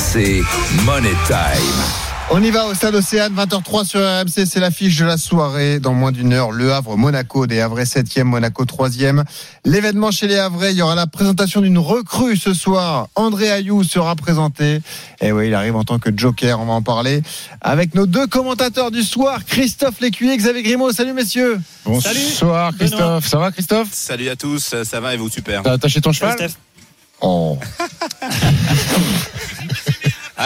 RMC Money Time. On y va au stade Océane, 20h03 sur RMC, c'est l'affiche de la soirée. Dans moins d'une heure, Le Havre, Monaco, des Havrais 7e, Monaco 3e. L'événement chez les Havrais, il y aura la présentation d'une recrue ce soir. André Ayou sera présenté. Et oui, il arrive en tant que joker, on va en parler. Avec nos deux commentateurs du soir, Christophe Lécuyer, Xavier Grimaud. Salut messieurs. Bonsoir Christophe, ça va Christophe? Salut à tous, ça va et vous super? T'as attaché ton cheval? Ah,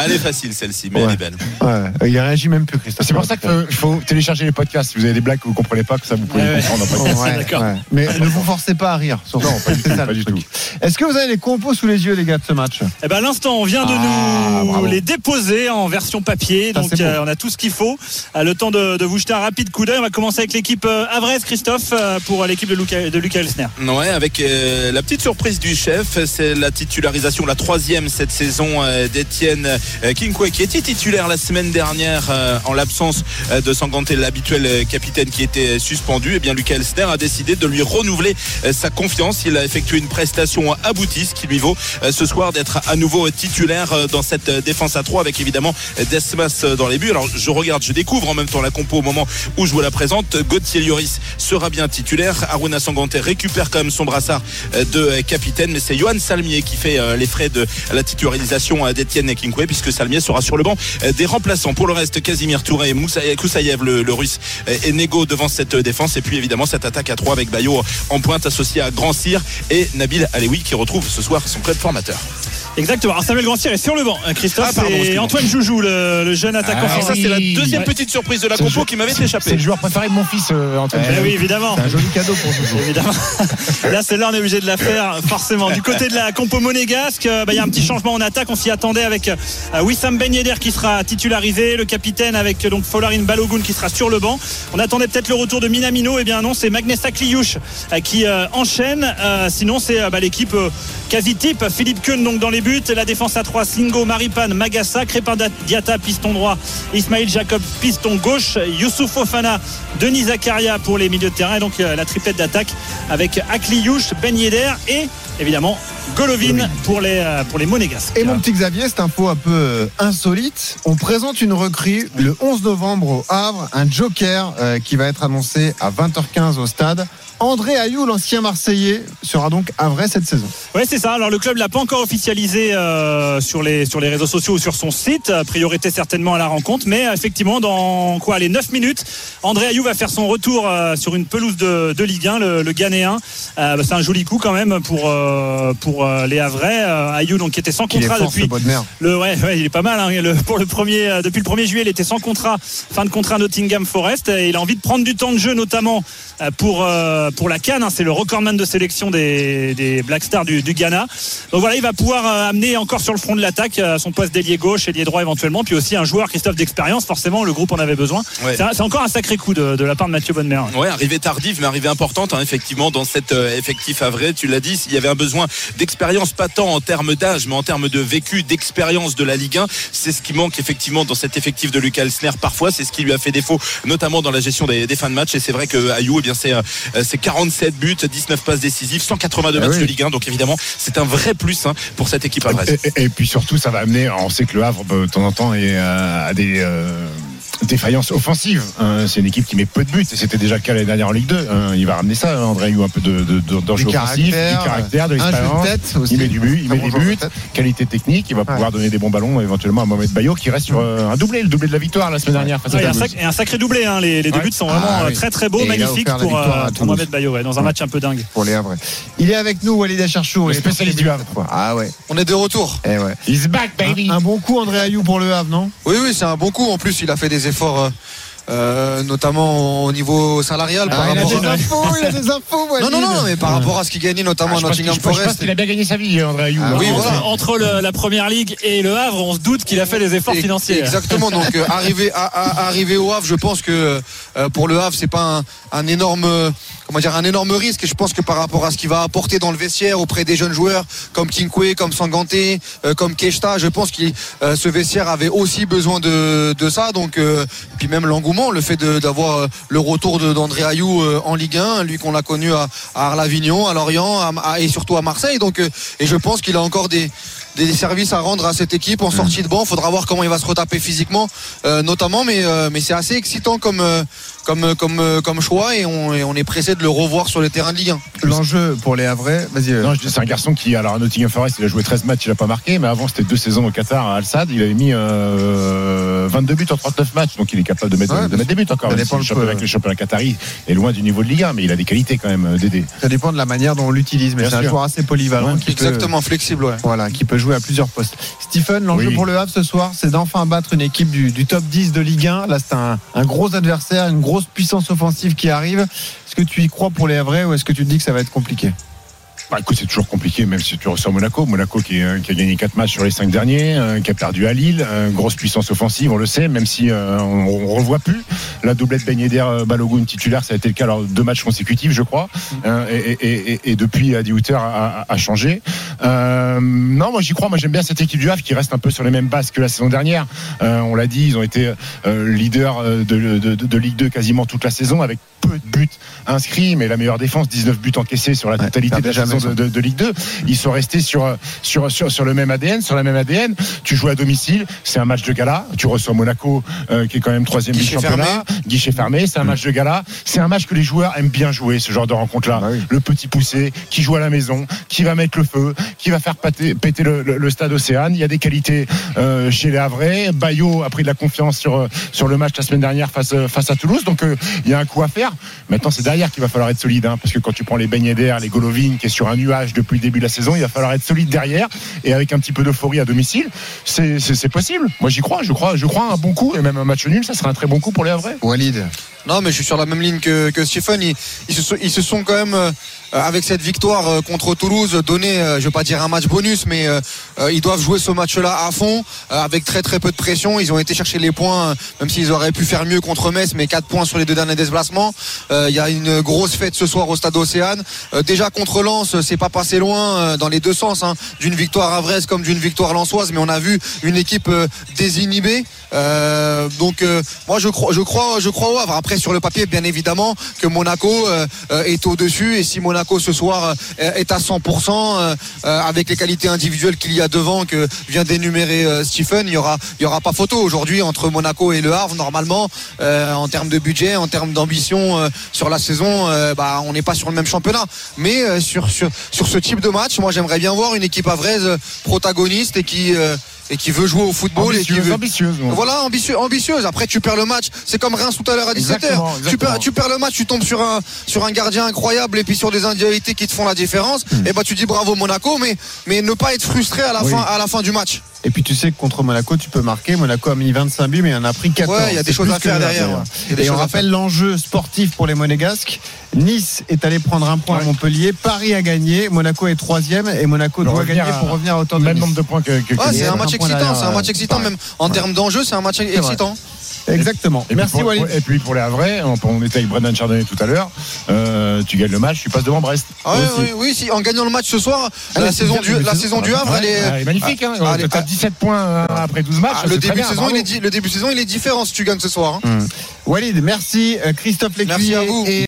elle est facile celle-ci, mais Ouais. elle est belle. Ouais, il réagit même plus, Christophe. C'est pour ça qu'il faut, télécharger les podcasts. Si vous avez des blagues que vous comprenez pas, que ça vous pouvez Ouais, ouais. comprendre en Oh, D'accord. Mais ne vous forcez pas à rire. surtout. Non, pas du tout, ça, pas le du truc. tout. Est-ce que vous avez les compos sous les yeux, les gars, de ce match? Eh ben, à l'instant, on vient de Ah, nous bravo. les déposer en version papier. Ça, donc, euh, on a tout ce qu'il faut. Euh, le temps de, de vous jeter un rapide coup d'œil. On va commencer avec l'équipe euh, Avres, Christophe, pour l'équipe de Lucas, de Lucas Elsner. Ouais, avec euh, la petite surprise du chef, c'est la titularisation, la troisième cette saison euh, d'Etienne Kinkwe, qui était titulaire la semaine dernière euh, en l'absence euh, de Sanganté, l'habituel euh, capitaine qui était suspendu. Et bien, Lucas Elsner a décidé de lui renouveler euh, sa confiance. Il a effectué une prestation aboutie, ce qui lui vaut euh, ce soir d'être à nouveau titulaire euh, dans cette euh, défense à 3 avec évidemment euh, Desmas euh, dans les buts. Alors, je regarde, je découvre en même temps la compo au moment où je vous la présente. Gauthier Lloris sera bien titulaire. Aruna Sanganté récupère quand même son brassard euh, de euh, capitaine, mais c'est Johan Salmier qui fait euh, les frais de la titularisation euh, d'Etienne Kinkwe, puisque Salmier sera sur le banc euh, des remplaçants. Pour le reste, Casimir Touré, Moussa Koussaïev, le, le russe, euh, et Nego devant cette euh, défense. Et puis évidemment cette attaque à 3 avec Bayo en pointe associé à Grand Cyr et Nabil Alewi qui retrouve ce soir son club formateur. Exactement. Alors, Samuel Grandcier est sur le banc. Euh, Christophe, Ah, pardon, c'est excuse-moi. Antoine Joujou, le, le jeune attaquant Ah, Alors français. ça c'est la deuxième Ouais. petite surprise de la C'est compo jeu- qui m'avait C'est échappé. le joueur préféré de mon fils, euh, Antoine. Eh oui, évidemment. C'est un joli cadeau pour vous. Évidemment. Là, celle-là, on est obligé de la faire, forcément. Du côté de la compo monégasque, euh, bah, il y a un petit changement en attaque. On s'y attendait avec euh, Wissam Ben Yedder qui sera titularisé, le capitaine avec euh, donc Folarin Balogun qui sera sur le banc. On attendait peut-être le retour de Minamino. Eh bien non, c'est Magnessa Kliouche qui euh, enchaîne. Sinon, c'est bah, l'équipe quasi type. Philippe Keun donc dans les buts. La défense à 3, Singo, Maripan, Magassa, Crépin Diata, piston droit, Ismail Jacob, piston gauche, Youssouf Fofana, Denis Zakaria pour les milieux de terrain. Et donc euh, la triplette d'attaque avec Akliouche, Ben Yedder et évidemment Golovin pour les, euh, pour les Monégasques. Et mon petit Xavier, cette info un peu euh, insolite. On présente une recrue le 11 novembre au Havre, un joker qui va être annoncé à 20h15 au stade. André Ayou, l'ancien Marseillais, sera donc havrais cette saison. Ouais, c'est ça. Alors le club l'a pas encore officialisé euh, sur les sur les réseaux sociaux ou sur son site. Priorité certainement à la rencontre, mais euh, effectivement dans quoi les 9 minutes, André Ayou va faire son retour euh, sur une pelouse de, de Ligue 1, le, le Ghanéen. Euh, c'est un joli coup quand même pour pour les Havrais. Ayou donc qui était sans contrat fort, depuis le ouais, ouais, il est pas mal. hein. Le- pour le premier, depuis le 1er juillet, il était sans contrat, fin de contrat à Nottingham Forest. Et il a envie de prendre du temps de jeu, notamment pour euh, pour la Cannes. hein. C'est le recordman de sélection des, des Black Stars du, du Ghana. Donc voilà, il va pouvoir euh, amener encore sur le front de l'attaque euh, son poste d'ailier gauche, ailier droit éventuellement, puis aussi un joueur Christophe d'expérience. Forcément, le groupe en avait besoin. Ouais. C'est encore un sacré coup de, de la part de Mathieu Bonnemer. Ouais, arrivée tardive, mais arrivée importante, hein, effectivement, dans cet euh, effectif à vrai. Tu l'as dit, il y avait un besoin d'expérience, pas tant en termes d'âge, mais en termes de vécu, d'expérience de la Ligue 1. C'est ce qui manque effectivement dans cet effectif de Lucas Elsner parfois. C'est ce qui lui a fait défaut, notamment dans la gestion des, des fins de match. Et c'est vrai que Ayou, eh bien, c'est euh, c'est 47 buts, 19 passes décisives, 182 Ah matchs oui. de Ligue 1. Donc évidemment, c'est un vrai plus hein, pour cette équipe à. Et, et- et puis surtout, ça va amener. On sait que le Havre, bah, de temps en temps, est euh, à des euh, défaillances offensives. hein. C'est une équipe qui met peu de buts. Et c'était déjà le cas l'année dernière en Ligue 2. hein. Il va ramener ça, André Ayou, un peu de, de, de- d'enjeu offensif, caractère, du caractère, de l'expérience. tête aussi. Il met du but, il met bon des buts, qualité technique. Il va pouvoir donner des bons ballons éventuellement à Mohamed Bayo qui reste sur euh, un doublé, le doublé de la victoire la semaine dernière face à Ouais, et, un Toulouse. sac- et un sacré doublé. hein. Les, les deux buts sont vraiment Ah euh, oui. très très beaux, Et magnifiques pour, euh, pour. Mohamed Bayo, ouais, dans un match un peu dingue. Pour les Havrais. Il est avec nous, Walid Acharchour. Le spécialiste du Havre. quoi. Ah ouais. On est de retour. Eh. He's back, baby. Un, un bon coup, André Ayou, pour le Havre, non? Oui, oui, c'est un bon coup. En plus, il a fait des efforts, euh, euh, notamment au niveau salarial. par Ah, Il a rapport des à- infos, il a des infos, Non, non, non, mais par rapport à ce qu'il gagnait, notamment Ah, à je Nottingham je pense Forest. qu'il a bien gagné sa vie, André Ayou. Ah hein. oui, entre, voilà. entre le- la première ligue et le Havre, on se doute qu'il a fait des efforts Et- financiers. Exactement. Donc euh, arriver à, à- arriver au Havre, je pense que euh, pour le Havre, c'est pas un, un énorme comment dire un énorme risque. Je pense que par rapport à ce qu'il va apporter dans le vestiaire auprès des jeunes joueurs comme Kinkwe, comme Sanganté, euh, comme Keshta, je pense que ce vestiaire avait aussi besoin de, de ça. Donc euh, puis même l'engouement, le fait d'avoir euh, le retour d'André Ayou euh, en Ligue 1, lui qu'on a connu à, à Arlavignon, à Lorient et surtout à Marseille. Donc euh, et je pense qu'il a encore des des services à rendre à cette équipe en sortie de banc. Faudra voir comment il va se retaper physiquement, euh, notamment. Mais, euh, mais c'est assez excitant comme, euh, comme, comme, euh, comme choix et on, et on est pressé de le revoir sur les terrains de Ligue 1. L'enjeu pour les Havrais, vas-y. euh, c'est un garçon qui, alors à Nottingham Forest, il a joué 13 matchs, il a pas marqué, mais avant c'était deux saisons au Qatar à Al Sadd, il avait mis euh, 22 buts en 39 matchs, donc il est capable de mettre, Ouais, de mettre des buts encore. ça dépend si le championnat, peu. avec le championnat qatari est loin du niveau de Ligue 1, mais il a des qualités quand même, Dédé. Ça dépend de la manière dont on l'utilise, mais c'est un joueur assez polyvalent. Ouais, qui peut- Exactement, flexible, ouais. Voilà, qui peut jouer à plusieurs postes. Stephen, l'enjeu Oui. pour le Havre ce soir, c'est d'enfin battre une équipe du, du top 10 de Ligue 1. Là, c'est un, un gros adversaire, une grosse puissance offensive qui arrive. Est-ce que tu y crois pour les Havrais ou est-ce que tu te dis que ça va être compliqué? Bah, écoute, c'est toujours compliqué, même si tu reçois Monaco. Monaco qui, euh, qui a gagné 4 matchs sur les 5 derniers, euh, qui a perdu à Lille, euh, grosse puissance offensive, on le sait, même si on, on revoit plus. La doublette Ben Yedder Balogun titulaire, ça a été le cas lors de deux matchs consécutifs, je crois. Euh, et, et- et- et depuis, Adi Hutter a, a- a changé. Non, moi j'y crois. Moi j'aime bien cette équipe du Havre qui reste un peu sur les mêmes bases que la saison dernière. On l'a dit, ils ont été leaders de, de- de- de Ligue 2 quasiment toute la saison avec peu de buts inscrits, mais la meilleure défense, 19 buts encaissés sur la Ouais, totalité de la saison de, de- de Ligue 2. Ils sont restés sur, sur, sur, sur le même ADN, sur la même ADN. Tu joues à domicile, c'est un match de gala. Tu reçois Monaco, euh, qui est quand même troisième du championnat. Guichet fermé, c'est un match de gala. C'est un match que les joueurs aiment bien jouer, ce genre de rencontre-là. Bah oui. Le petit poussé, qui joue à la maison, qui va mettre le feu, qui va faire péter, péter le, le- le stade Océane. Il y a des qualités euh, chez les Havrais. Bayo a pris de la confiance sur, euh, sur le match la semaine dernière face, euh, face à Toulouse. Donc euh, il y a un coup à faire. Maintenant, c'est derrière qu'il va falloir être solide. hein, parce que quand tu prends les beignets d'air, les Golovin, qui est sur un nuage depuis le début de la saison, il va falloir être solide derrière. Et avec un petit peu d'euphorie à domicile, c'est possible. Moi, j'y crois. Je crois, je crois un bon coup. Et même un match nul, ça sera un très bon coup pour les Havrais. Walid Non, mais je suis sur la même ligne que, que Stephen. Ils, se, sont, ils se sont quand même, euh, avec cette victoire euh, contre Toulouse, donné, euh, je vais pas dire un match bonus, mais euh, euh, ils doivent jouer ce match-là à fond, euh, avec très très peu de pression. Ils ont été chercher les points, même s'ils auraient pu faire mieux contre Metz, mais 4 points sur les deux derniers déplacements. Il y a une grosse fête ce soir au Stade Océane. Déjà contre Lens, c'est pas passé loin dans les deux sens, hein, d'une victoire avraise comme d'une victoire lensoise, mais on a vu une équipe désinhibée. Donc moi je crois, je crois, je crois au Havre. Après sur le papier, bien évidemment que Monaco euh, euh, est au dessus et si Monaco ce soir euh, est à 100% euh, euh, avec les qualités individuelles qu'il y a devant que vient d'énumérer Stephen, il y aura, pas photo aujourd'hui entre Monaco et le Havre normalement en termes de budget, en termes d'ambition sur la saison, bah on n'est pas sur le même championnat. Mais sur, sur sur ce type de match, moi j'aimerais bien voir une équipe havraise euh, protagoniste et qui et qui veut jouer au football et qui veut, ambitieuse. voilà, ambitieux, ambitieuse. Après, tu perds le match. C'est comme Reims tout à l'heure à 17h. Exactement, Tu perds, tu perds le match, tu tombes sur un, sur un gardien incroyable et puis sur des individualités qui te font la différence. Et bah, tu dis bravo Monaco, mais, mais ne pas être frustré à la Oui. fin, à la fin du match. Et puis tu sais que contre Monaco, tu peux marquer. Monaco a mis 25 buts, mais il en a pris 14. Ouais, il y a des C'est choses à faire derrière, ouais. Et on rappelle l'enjeu sportif pour les Monégasques. Nice est allé prendre un point à. Montpellier. Paris a gagné. Monaco est troisième et Monaco doit revenir gagner à- pour revenir à hauteur de Même Nice. nombre de points que. que- Ouais, que- Et c'est un un match excitant, c'est un match euh, excitant, même en termes d'enjeu, c'est un match excitant. Exactement. Et Merci pour- Walid. Et puis pour les Havrais, on, on était avec Brendan Chardonnay tout à l'heure. euh, tu gagnes le match, tu passes devant Brest. Ah Aussi. oui, oui, si, en gagnant le match ce soir, Ah, la saison du, la mais saison du Havre, Ouais, elle est. ouais, magnifique. Hein, Ah, elle est- T'as 17 points après 12 matchs. Ah, le, début de bien, saison, il est, le début de saison, il est différent si tu gagnes ce soir. hein. Walid, merci. Euh, Christophe Merci Lécuyer à vous. et